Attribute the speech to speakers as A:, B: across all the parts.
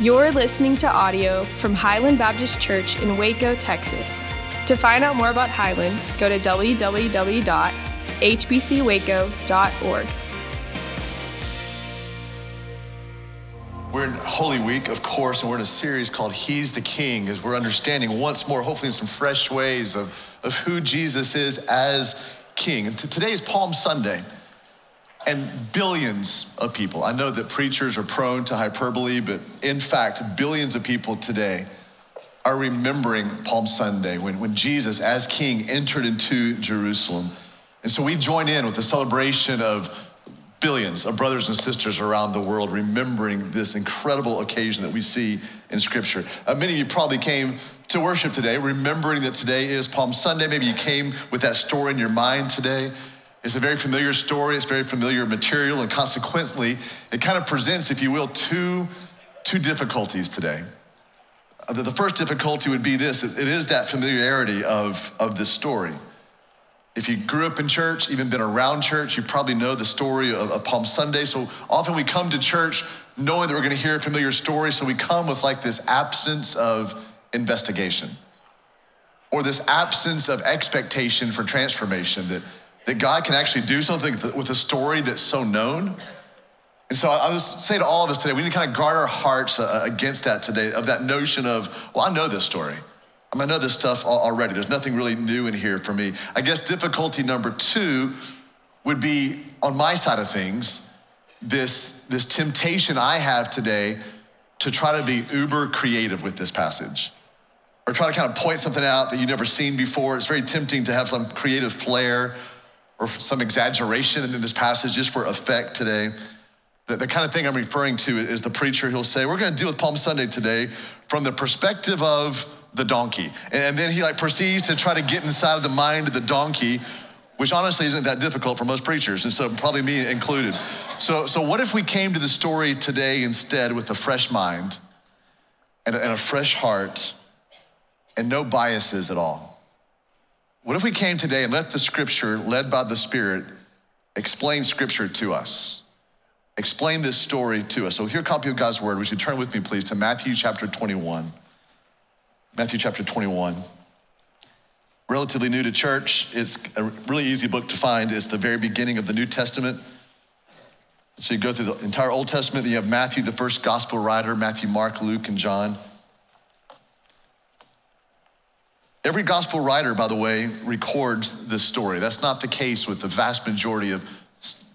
A: You're listening to audio from Highland Baptist Church in Waco, Texas. To find out more about Highland, go to www.hbcwaco.org.
B: We're in Holy Week, of course, and we're in a series called He's the King, as we're understanding once more, hopefully in some fresh ways of, of who Jesus is as King. And t- today is Palm Sunday, and billions of people, I know that preachers are prone to hyperbole, but in fact, billions of people today are remembering Palm Sunday when, when Jesus, as King, entered into Jerusalem. And so we join in with the celebration of billions of brothers and sisters around the world remembering this incredible occasion that we see in Scripture. Uh, many of you probably came to worship today, remembering that today is Palm Sunday. Maybe you came with that story in your mind today. It's a very familiar story, it's very familiar material, and consequently, it kind of presents, if you will, two, two difficulties today. Uh, the first difficulty would be this it is that familiarity of, of this story. If you grew up in church, even been around church, you probably know the story of, of Palm Sunday. So often we come to church knowing that we're going to hear a familiar story. So we come with like this absence of investigation or this absence of expectation for transformation that, that God can actually do something with a story that's so known. And so I would say to all of us today, we need to kind of guard our hearts uh, against that today, of that notion of, well, I know this story. I mean, I know this stuff already. There's nothing really new in here for me. I guess difficulty number two would be on my side of things, this, this temptation I have today to try to be uber creative with this passage or try to kind of point something out that you've never seen before. It's very tempting to have some creative flair or some exaggeration in this passage just for effect today. The, the kind of thing I'm referring to is the preacher, he'll say, We're going to deal with Palm Sunday today from the perspective of the donkey. And then he like proceeds to try to get inside of the mind of the donkey, which honestly isn't that difficult for most preachers, and so probably me included. So, so what if we came to the story today instead with a fresh mind and a, and a fresh heart and no biases at all? What if we came today and let the scripture, led by the Spirit, explain scripture to us? Explain this story to us. So, with your copy of God's word, would you turn with me, please, to Matthew chapter 21? Matthew chapter 21. Relatively new to church. It's a really easy book to find. It's the very beginning of the New Testament. So you go through the entire Old Testament, then you have Matthew, the first gospel writer, Matthew, Mark, Luke, and John. Every gospel writer, by the way, records this story. That's not the case with the vast majority of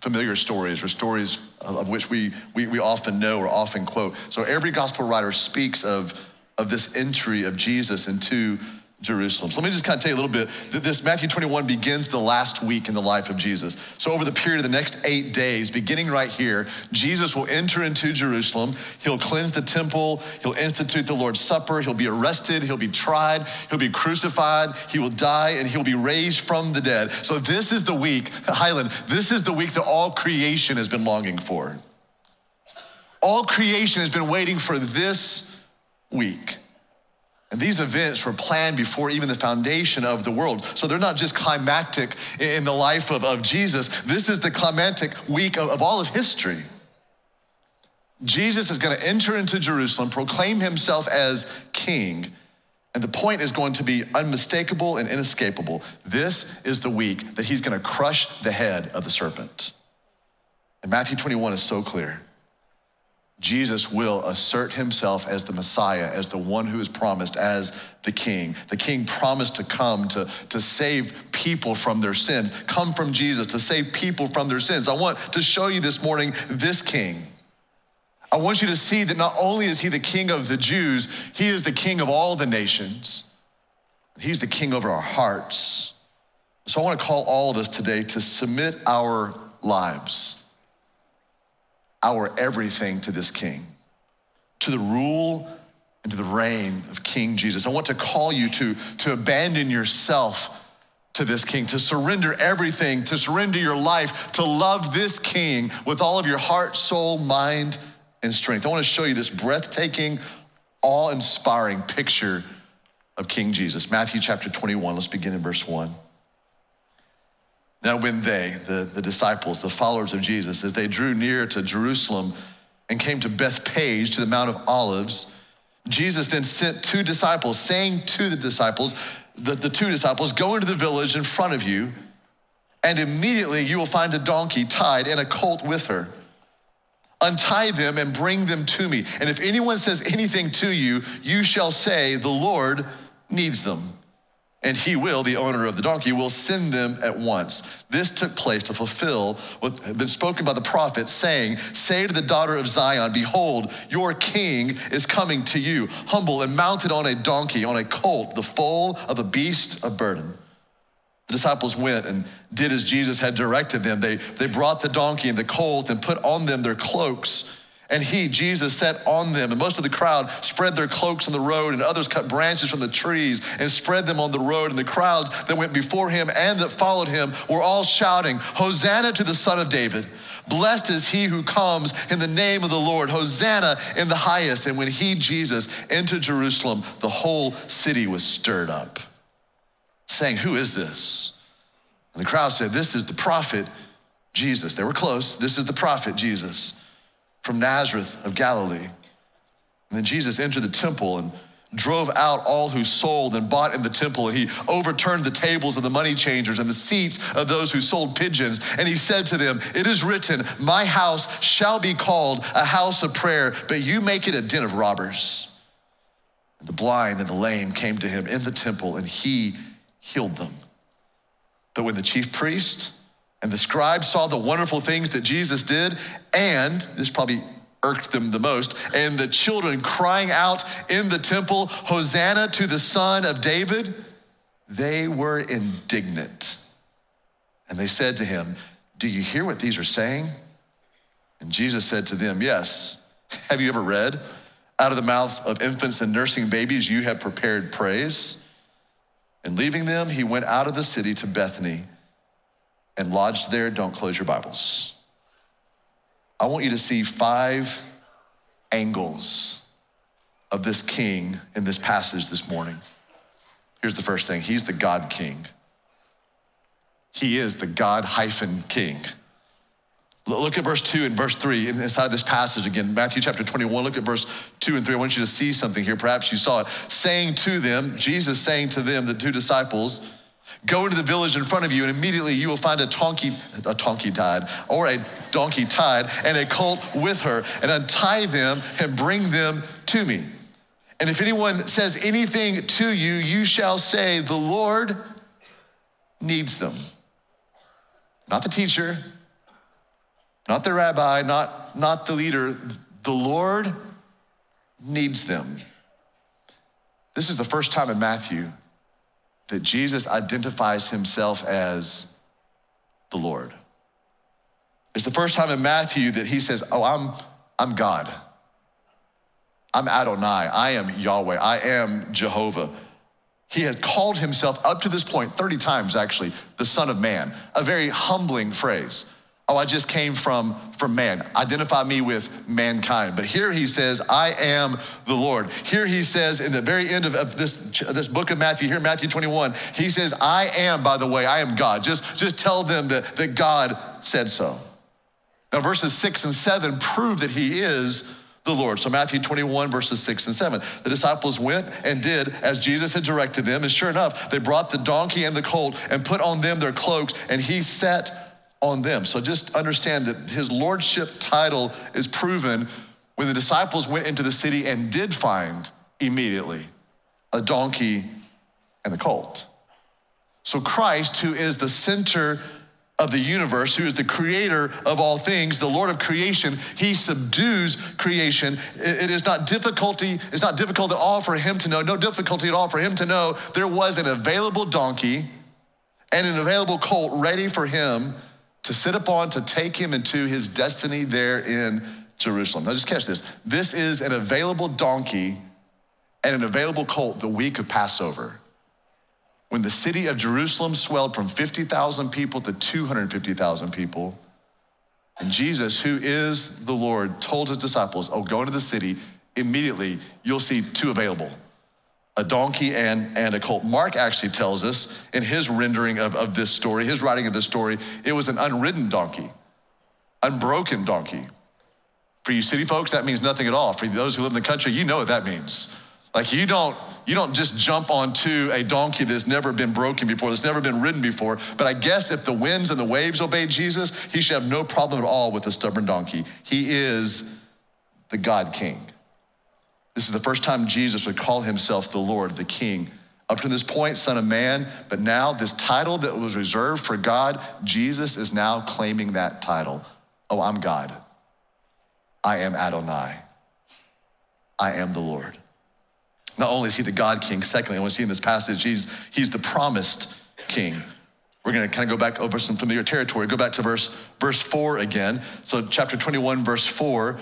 B: familiar stories or stories of which we, we, we often know or often quote. So every gospel writer speaks of of this entry of Jesus into Jerusalem. So let me just kind of tell you a little bit. That this Matthew 21 begins the last week in the life of Jesus. So over the period of the next eight days, beginning right here, Jesus will enter into Jerusalem. He'll cleanse the temple. He'll institute the Lord's Supper. He'll be arrested. He'll be tried. He'll be crucified. He will die and he'll be raised from the dead. So this is the week, Highland, this is the week that all creation has been longing for. All creation has been waiting for this week. And these events were planned before even the foundation of the world. So they're not just climactic in the life of, of Jesus. This is the climactic week of, of all of history. Jesus is going to enter into Jerusalem, proclaim himself as king, and the point is going to be unmistakable and inescapable. This is the week that he's going to crush the head of the serpent. And Matthew 21 is so clear. Jesus will assert himself as the Messiah, as the one who is promised, as the King. The King promised to come to, to save people from their sins. Come from Jesus to save people from their sins. I want to show you this morning this King. I want you to see that not only is he the King of the Jews, he is the King of all the nations. He's the King over our hearts. So I want to call all of us today to submit our lives our everything to this king, to the rule and to the reign of King Jesus. I want to call you to, to abandon yourself to this king, to surrender everything, to surrender your life, to love this king with all of your heart, soul, mind, and strength. I want to show you this breathtaking, awe inspiring picture of King Jesus. Matthew chapter 21, let's begin in verse 1. Now, when they, the, the disciples, the followers of Jesus, as they drew near to Jerusalem and came to Bethphage, to the Mount of Olives, Jesus then sent two disciples, saying to the disciples, the, the two disciples, go into the village in front of you, and immediately you will find a donkey tied and a colt with her. Untie them and bring them to me. And if anyone says anything to you, you shall say, The Lord needs them and he will, the owner of the donkey, will send them at once. This took place to fulfill what had been spoken by the prophet, saying, Say to the daughter of Zion, Behold, your king is coming to you, humble and mounted on a donkey, on a colt, the foal of a beast of burden. The disciples went and did as Jesus had directed them. They, they brought the donkey and the colt and put on them their cloaks and he, Jesus, sat on them. And most of the crowd spread their cloaks on the road, and others cut branches from the trees and spread them on the road. And the crowds that went before him and that followed him were all shouting, Hosanna to the Son of David. Blessed is he who comes in the name of the Lord. Hosanna in the highest. And when he, Jesus, entered Jerusalem, the whole city was stirred up, saying, Who is this? And the crowd said, This is the prophet Jesus. They were close. This is the prophet Jesus from Nazareth of Galilee. And then Jesus entered the temple and drove out all who sold and bought in the temple, and he overturned the tables of the money changers and the seats of those who sold pigeons. And he said to them, It is written, My house shall be called a house of prayer, but you make it a den of robbers. And the blind and the lame came to him in the temple, and he healed them. But when the chief priest and the scribes saw the wonderful things that Jesus did, and this probably irked them the most, and the children crying out in the temple, Hosanna to the Son of David, they were indignant. And they said to him, Do you hear what these are saying? And Jesus said to them, Yes. Have you ever read, Out of the mouths of infants and nursing babies, you have prepared praise? And leaving them, he went out of the city to Bethany and lodged there, don't close your Bibles. I want you to see five angles of this king in this passage this morning. Here's the first thing He's the God king. He is the God hyphen king. Look at verse 2 and verse 3 inside this passage again, Matthew chapter 21. Look at verse 2 and 3. I want you to see something here. Perhaps you saw it. Saying to them, Jesus saying to them, the two disciples, Go into the village in front of you, and immediately you will find a donkey, a donkey tied, or a donkey tied, and a colt with her, and untie them and bring them to me. And if anyone says anything to you, you shall say, The Lord needs them. Not the teacher, not the rabbi, not, not the leader. The Lord needs them. This is the first time in Matthew that Jesus identifies himself as the Lord. It's the first time in Matthew that he says, Oh, I'm, I'm God. I'm Adonai. I am Yahweh. I am Jehovah. He has called himself up to this point 30 times, actually, the Son of Man, a very humbling phrase. Oh, I just came from, from man. Identify me with mankind. But here he says, I am the Lord. Here he says, in the very end of, of this, this book of Matthew, here Matthew 21, he says, I am, by the way, I am God. Just, just tell them that, that God said so. Now, verses six and seven prove that he is the Lord. So, Matthew 21, verses 6 and 7. The disciples went and did as Jesus had directed them. And sure enough, they brought the donkey and the colt and put on them their cloaks, and he sat on them. So just understand that his lordship title is proven when the disciples went into the city and did find immediately a donkey and a colt. So Christ, who is the center of the universe, who is the creator of all things, the Lord of creation, he subdues creation. It is not difficulty, it's not difficult at all for him to know, no difficulty at all for him to know there was an available donkey and an available colt ready for him to sit upon to take him into his destiny there in Jerusalem. Now, just catch this. This is an available donkey and an available colt the week of Passover. When the city of Jerusalem swelled from 50,000 people to 250,000 people, and Jesus, who is the Lord, told his disciples, Oh, go into the city, immediately you'll see two available a donkey and, and a colt. Mark actually tells us in his rendering of, of this story, his writing of this story, it was an unridden donkey, unbroken donkey. For you city folks, that means nothing at all. For those who live in the country, you know what that means. Like you don't you don't just jump onto a donkey that's never been broken before, that's never been ridden before. But I guess if the winds and the waves obey Jesus, he should have no problem at all with a stubborn donkey. He is the God King. This is the first time Jesus would call himself the Lord, the King. Up to this point, Son of Man, but now this title that was reserved for God, Jesus is now claiming that title. Oh, I'm God. I am Adonai. I am the Lord. Not only is he the God King, secondly, I want to see in this passage, he's, he's the promised King. We're going to kind of go back over some familiar territory. Go back to verse, verse 4 again. So, chapter 21, verse 4.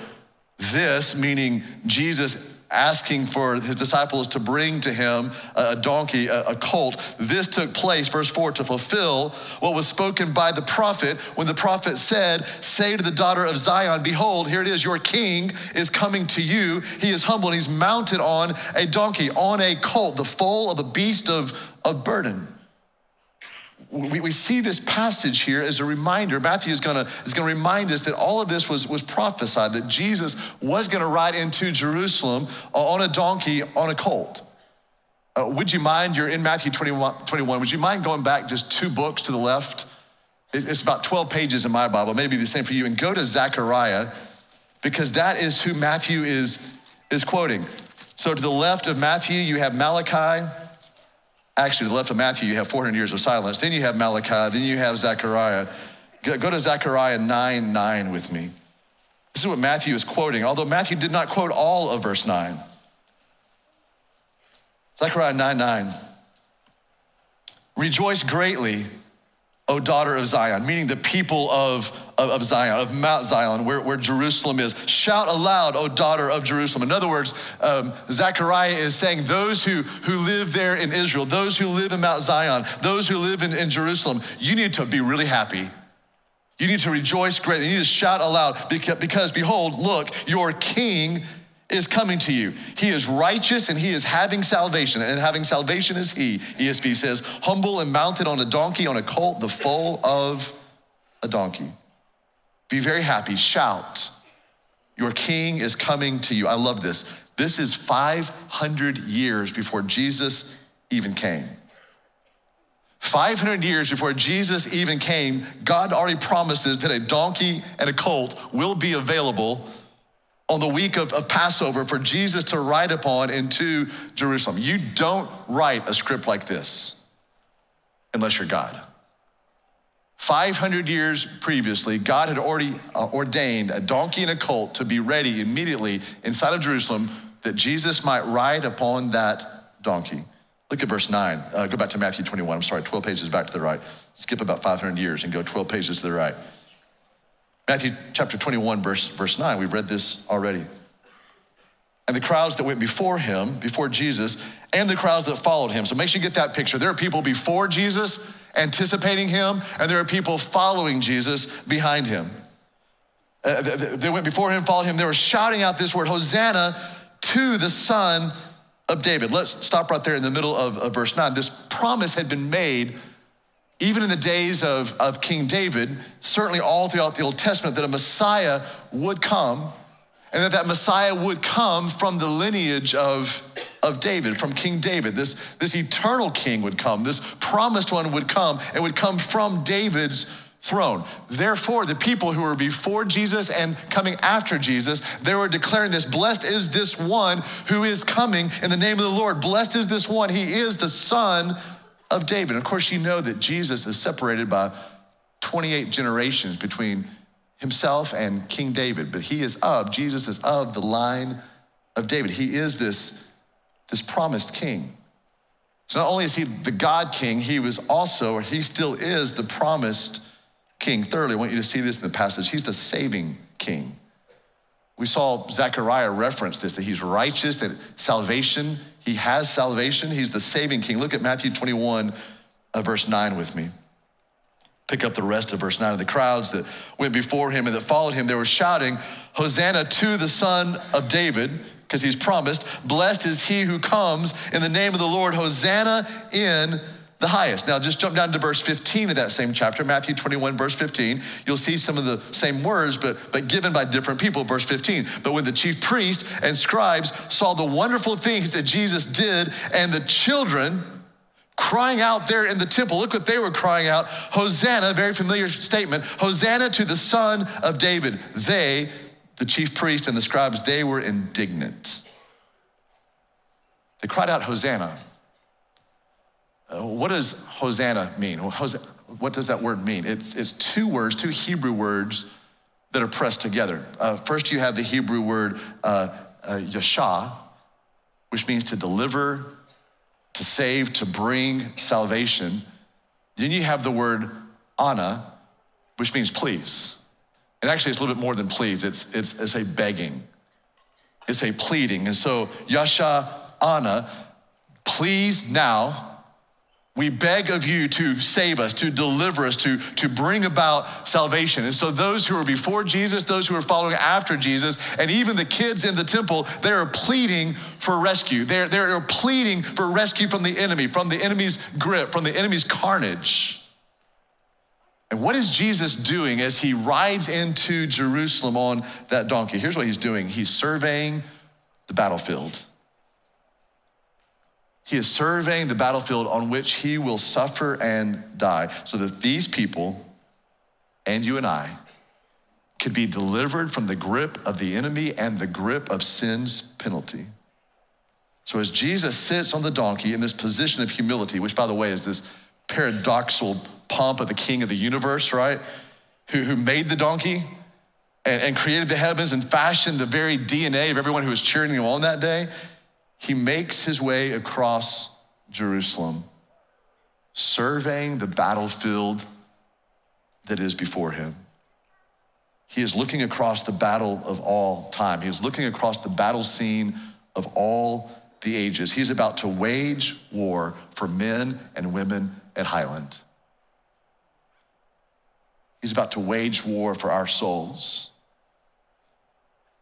B: This, meaning Jesus asking for his disciples to bring to him a donkey, a colt. This took place, verse 4, to fulfill what was spoken by the prophet when the prophet said, Say to the daughter of Zion, Behold, here it is, your king is coming to you. He is humble and he's mounted on a donkey, on a colt, the foal of a beast of, of burden we, we see this passage here as a reminder. Matthew is going to is to remind us that all of this was, was prophesied, that Jesus was going to ride into Jerusalem on a donkey on a colt. Uh, would you mind, you're in Matthew 21, 21, would you mind going back just two books to the left? It's about 12 pages in my Bible, maybe the same for you, and go to Zechariah because that is who Matthew is, is quoting. So to the left of Matthew, you have Malachi. Actually, the left of Matthew, you have 400 years of silence. Then you have Malachi. Then you have Zechariah. Go to Zechariah 9 9 with me. This is what Matthew is quoting, although Matthew did not quote all of verse 9. Zechariah 9 9. Rejoice greatly, O daughter of Zion, meaning the people of, of, Zion, of Mount Zion, where, where Jerusalem is. Shout aloud, O daughter of Jerusalem. In other words, um, Zechariah is saying those who, who live there in Israel, those who live in Mount Zion, those who live in, in Jerusalem, you need to be really happy. You need to rejoice greatly. You need to shout aloud because, because behold, look, your king is coming to you. He is righteous and he is having salvation, and having salvation is he. ESV says, humble and mounted on a donkey, on a colt, the foal of a donkey. Be very happy, shout. Your king is coming to you. I love this. This is 500 years before Jesus even came. 500 years before Jesus even came, God already promises that a donkey and a colt will be available on the week of, of, Passover for Jesus to ride upon into Jerusalem. You don't write a script like this unless you're God. 500 years previously, God had already uh, ordained a donkey and a colt to be ready immediately inside of Jerusalem that Jesus might ride upon that donkey. Look at verse 9. Uh, go back to Matthew 21. I'm sorry, 12 pages back to the right. Skip about 500 years and go 12 pages to the right. Matthew chapter 21, verse, verse 9, we've read this already. And the crowds that went before him, before Jesus, and the crowds that followed him. So make sure you get that picture. There are people before Jesus anticipating him, and there are people following Jesus behind him. Uh, they went before him, followed him. They were shouting out this word, Hosanna to the Son of David. Let's stop right there in the middle of, of verse 9. This promise had been made even in the days of, of King David, certainly all throughout the Old Testament, that a Messiah would come and that that Messiah would come from the lineage of, of David, from King David. This, this eternal king would come, this promised one would come, and would come from David's throne. Therefore, the people who were before Jesus and coming after Jesus, they were declaring this Blessed is this one who is coming in the name of the Lord. Blessed is this one. He is the Son of David. Of course, you know that Jesus is separated by 28 generations between himself and King David, but he is of, Jesus is of the line of David. He is this, this promised king. So not only is he the God king, he was also, or he still is, the promised king. Thirdly, I want you to see this in the passage. He's the saving king. We saw Zechariah reference this that he's righteous, that salvation he has salvation. He's the saving king. Look at Matthew 21, uh, verse 9 with me. Pick up the rest of verse 9. Of the crowds that went before him and that followed him, they were shouting, Hosanna to the Son of David, because he's promised, Blessed is he who comes in the name of the Lord. Hosanna in the highest. Now, just jump down to verse 15 of that same chapter, Matthew 21, verse 15. You'll see some of the same words, but, but given by different people. Verse 15. But when the chief priests and scribes saw the wonderful things that Jesus did, and the children crying out there in the temple, look what they were crying out Hosanna, very familiar statement Hosanna to the Son of David. They, the chief priest and the scribes, they were indignant. They cried out, Hosanna. Uh, what does Hosanna mean? What does that word mean? It's, it's two words, two Hebrew words that are pressed together. Uh, first, you have the Hebrew word uh, uh, yasha, which means to deliver, to save, to bring salvation. Then you have the word ana, which means please. And actually, it's a little bit more than please, it's, it's, it's a begging, it's a pleading. And so, yasha, ana, please now we beg of you to save us, to deliver us, to, to bring about salvation. And so, those who are before Jesus, those who are following after Jesus, and even the kids in the temple, they are pleading for rescue. They're, they're pleading for rescue from the enemy, from the enemy's grip, from the enemy's carnage. And what is Jesus doing as he rides into Jerusalem on that donkey? Here's what he's doing he's surveying the battlefield. He is surveying the battlefield on which he will suffer and die so that these people and you and I could be delivered from the grip of the enemy and the grip of sin's penalty. So, as Jesus sits on the donkey in this position of humility, which, by the way, is this paradoxical pomp of the king of the universe, right? Who, who made the donkey and, and created the heavens and fashioned the very DNA of everyone who was cheering him on that day he makes his way across Jerusalem, surveying the battlefield that is before him. He is looking across the battle of all time. He is looking across the battle scene of all the ages. He's about to wage war for men and women at Highland. He's about to wage war for our souls,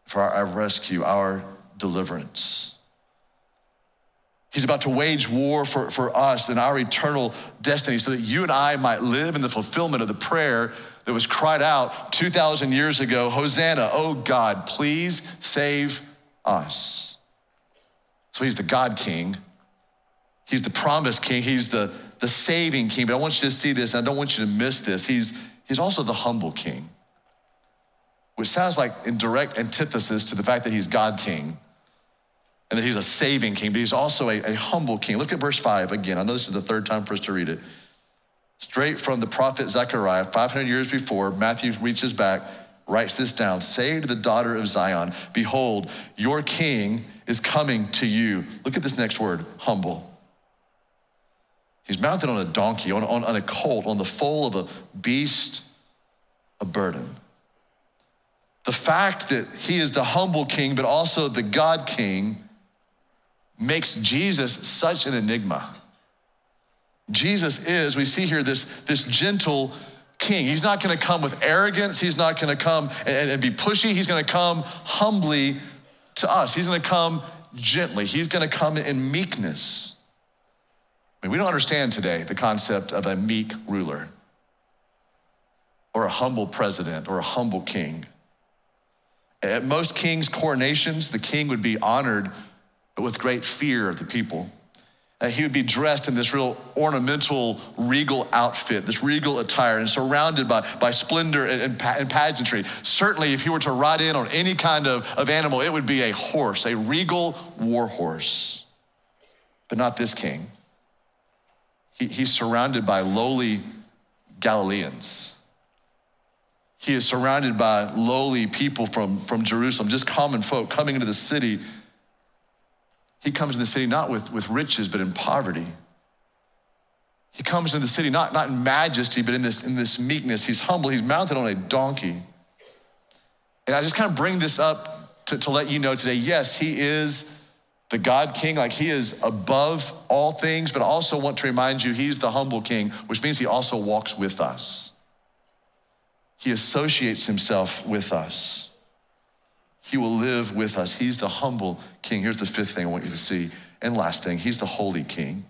B: for our, rescue, our deliverance. He's about to wage war for, for us and our eternal destiny so that you and I might live in the fulfillment of the prayer that was cried out 2,000 years ago Hosanna, oh God, please save us. So he's the God King. He's the promised King. He's the, the saving King. But I want you to see this, and I don't want you to miss this. He's, he's also the humble King, which sounds like in direct antithesis to the fact that he's God King and that he's a saving king, but he's also a, a humble king. Look at verse 5 again. I know this is the third time for us to read it. Straight from the prophet Zechariah, 500 years before, Matthew reaches back, writes this down Say to the daughter of Zion, Behold, your king is coming to you. Look at this next word humble. He's mounted on a donkey, on, on, on a colt, on the foal of a beast, a burden. The fact that he is the humble king, but also the God king, makes Jesus such an enigma. Jesus is, we see here, this, this gentle king. He's not gonna come with arrogance, he's not gonna come and, and be pushy, he's gonna come humbly to us. He's gonna come gently, he's gonna come in meekness. I mean, we don't understand today the concept of a meek ruler or a humble president or a humble king. At most kings' coronations, the king would be honored but with great fear of the people. Uh, he would be dressed in this real ornamental, regal outfit, this regal attire, and surrounded by, by splendor and, and, and, pageantry. Certainly, if he were to ride in on any kind of, of animal, it would be a horse, a regal war horse. But not this king. He, he's surrounded by lowly Galileans. He is surrounded by lowly people from, from Jerusalem, just common folk coming into the city he comes in the city not with, with riches, but in poverty. He comes into the city not, not in majesty, but in this, in this meekness. He's humble. He's mounted on a donkey. And I just kind of bring this up to, to let you know today yes, he is the God King, like he is above all things, but I also want to remind you he's the humble King, which means he also walks with us. He associates himself with us. He will live with us. He's the humble king. Here's the fifth thing I want you to see. And last thing, he's the holy king.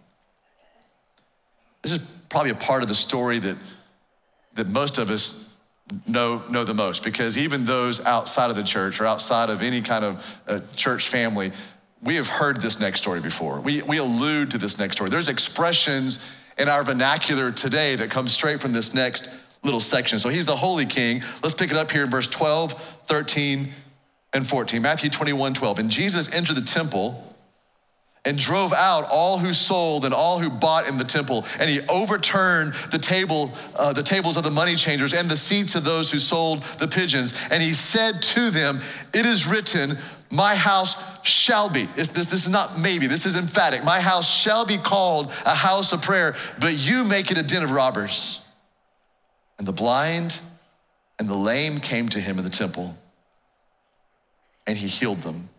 B: This is probably a part of the story that, that most of us know, know the most because even those outside of the church or outside of any kind of uh, church family, we have heard this next story before. We, we allude to this next story. There's expressions in our vernacular today that come straight from this next little section. So he's the Holy King. Let's pick it up here in verse 12, 13, and 14. Matthew 21, 12. And Jesus entered the temple and drove out all who sold and all who bought in the temple. And he overturned the table, uh, the tables of the money changers and the seats of those who sold the pigeons. And he said to them, It is written, my house shall be. This, this is not maybe, this is emphatic. My house shall be called a house of prayer, but you make it a den of robbers. And the blind and the lame came to him in the temple, and he healed them.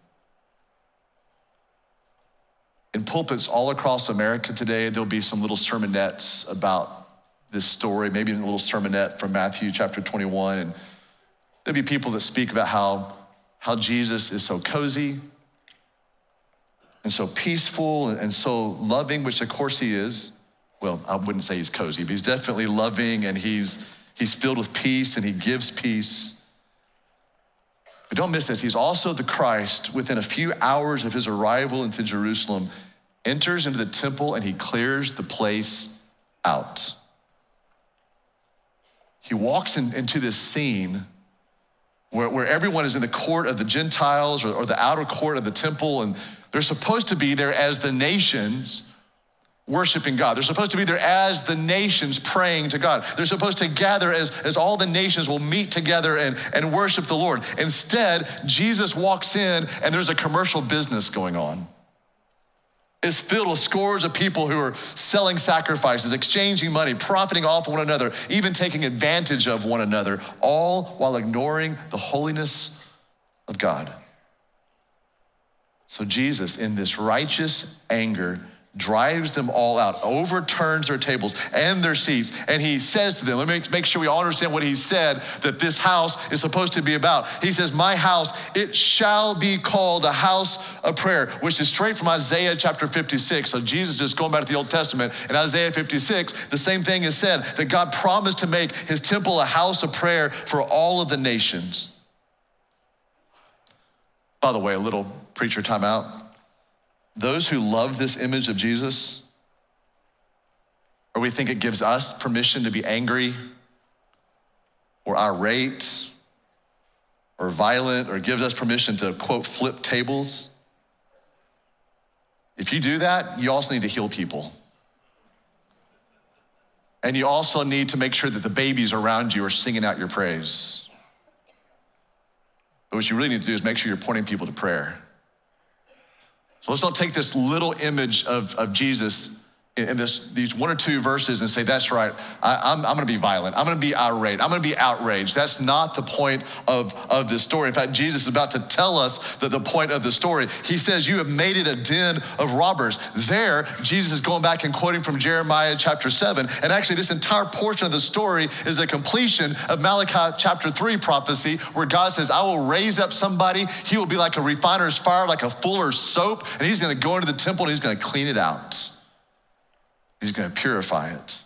B: In pulpits all across America today, there'll be some little sermonettes about this story, maybe a little sermonette from Matthew chapter 21. And there'll be people that speak about how, how Jesus is so cozy and so peaceful and so loving, which of course he is. Well, I wouldn't say he's cozy, but he's definitely loving and he's, he's filled with peace and he gives peace. But don't miss this. He's also the Christ within a few hours of his arrival into Jerusalem enters into the temple and he clears the place out. He walks in, into this scene where, where everyone is in the court of the Gentiles or, or the outer court of the temple, and they're supposed to be there as the nations worshiping God. They're supposed to be there as the nations praying to God. They're supposed to gather as, as all the nations will meet together and, and worship the Lord. Instead, Jesus walks in and there's a commercial business going on It's filled with scores of people who are selling sacrifices, exchanging money, profiting off one another, even taking advantage of one another, all while ignoring the holiness of God. So, Jesus, in this righteous anger, drives them all out, overturns their tables and their seats, and he says to them, let me make sure we all understand what he said that this house is supposed to be about. He says, My house, it shall be called a house of prayer, which is straight from Isaiah chapter 56. So Jesus is going back to the Old Testament. In Isaiah 56, the same thing is said that God promised to make his temple a house of prayer for all of the nations. By the way, a little preacher timeout those who love this image of Jesus, or we think it gives us permission to be angry or irate or violent or gives us permission to, quote, flip tables. If you do that, you also need to heal people. And you also need to make sure that the babies around you are singing out your praise. But what you really need to do is make sure you're pointing people to prayer. So let's not take this little image of, of Jesus in this, these one or two verses and say, that's right, I, am I'm, I'm gonna be violent. I'm gonna be irate. I'm gonna be outraged. That's not the point of, of this story. In fact, Jesus is about to tell us that the point of the story. He says, You have made it a den of robbers. There, Jesus is going back and quoting from Jeremiah chapter 7. And actually, this entire portion of the story is a completion of Malachi chapter 3 prophecy, where God says, I will raise up somebody. He will be like a refiner's fire, like a fuller's soap, and he's gonna go into the temple and he's gonna clean it out. He's going to purify it.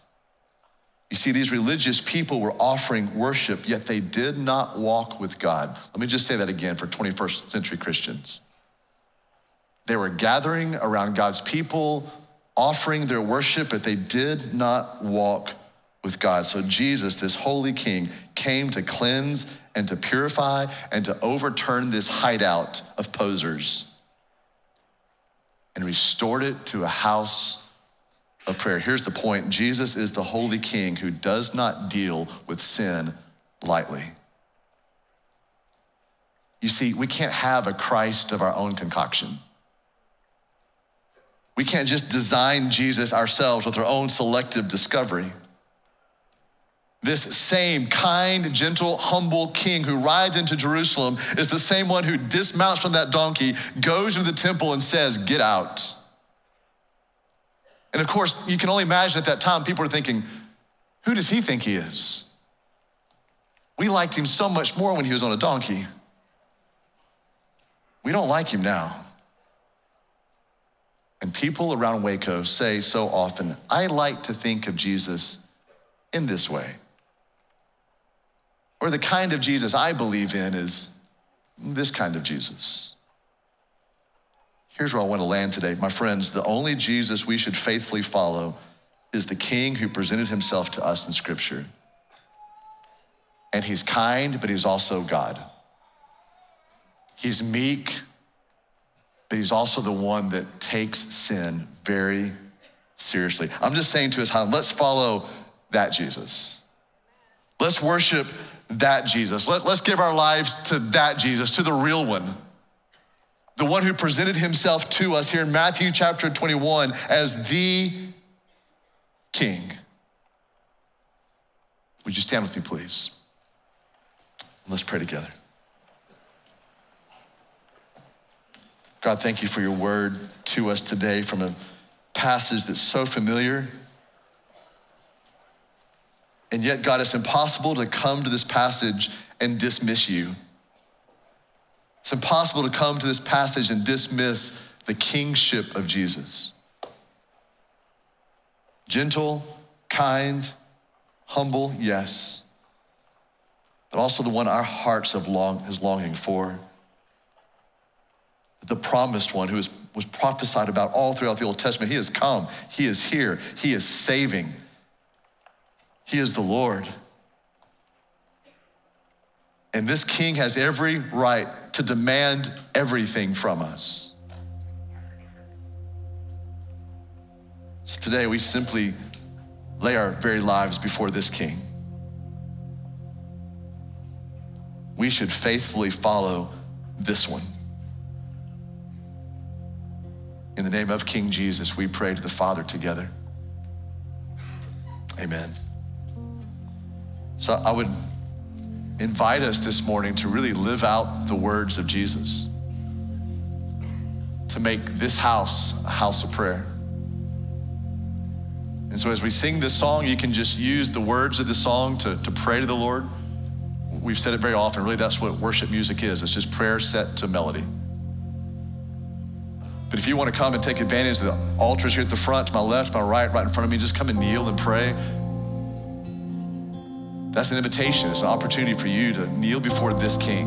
B: You see, these religious people were offering worship, yet they did not walk with God. Let me just say that again for 21st century Christians. They were gathering around God's people, offering their worship, but they did not walk with God. So Jesus, this holy king, came to cleanse and to purify and to overturn this hideout of posers and restored it to a house of prayer. Here's the point Jesus is the Holy King who does not deal with sin lightly. You see, we can't have a Christ of our own concoction. We can't just design Jesus ourselves with our own selective discovery. This same kind, gentle, humble king who rides into Jerusalem is the same one who dismounts from that donkey, goes into the temple, and says, Get out. And of course, you can only imagine at that time, people were thinking, who does he think he is? We liked him so much more when he was on a donkey. We don't like him now. And people around Waco say so often, I like to think of Jesus in this way. Or the kind of Jesus I believe in is this kind of Jesus. Here's where I want to land today. My friends, the only Jesus we should faithfully follow is the king who presented himself to us in scripture. And he's kind, but he's also God. He's meek, but he's also the one that takes sin very seriously. I'm just saying to his us, let's follow that Jesus. Let's worship that Jesus. Let, us give our lives to that Jesus, to the real one. The one who presented himself to us here in Matthew chapter 21 as the King. Would you stand with me, please? Let's pray together. God, thank you for your word to us today from a passage that's so familiar. And yet, God, it's impossible to come to this passage and dismiss you. It's impossible to come to this passage and dismiss the kingship of Jesus. Gentle, kind, humble, yes, but also the one our hearts have long is longing for the promised one who was, was prophesied about all throughout the Old Testament. He has come, He is here, He is saving, He is the Lord. And this king has every right to demand everything from us. So today we simply lay our very lives before this king. We should faithfully follow this one. In the name of King Jesus, we pray to the Father together. Amen. So I would invite us this morning to really live out the words of Jesus, to make this house a house of prayer. And so as we sing this song, you can just use the words of the song to, to pray to the Lord. We've said it very often, really, that's what worship music is it's just prayer set to melody. But if you want to come and take advantage of the altars here at the front, to my left, my right, right in front of me, just come and kneel and pray. That's an invitation. It's an opportunity for you to kneel before this King,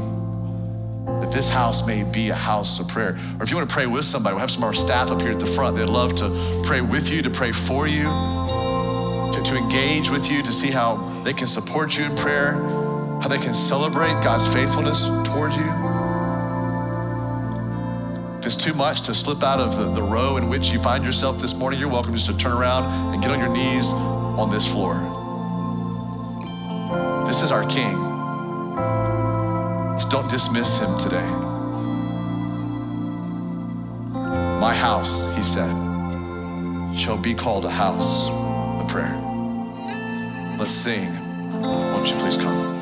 B: that this house may be a house of prayer. Or if you want to pray with somebody, we'll have some of our staff up here at the front. They'd love to pray with you, to pray for you, to, to engage with you, to see how they can support you in prayer, how they can celebrate God's faithfulness toward you. If it's too much to slip out of the, the row in which you find yourself this morning, you're welcome just to turn around and get on your knees on this floor. This is our King. Just don't dismiss him today. My house, he said, shall be called a house of prayer. Let's sing. Won't you please come?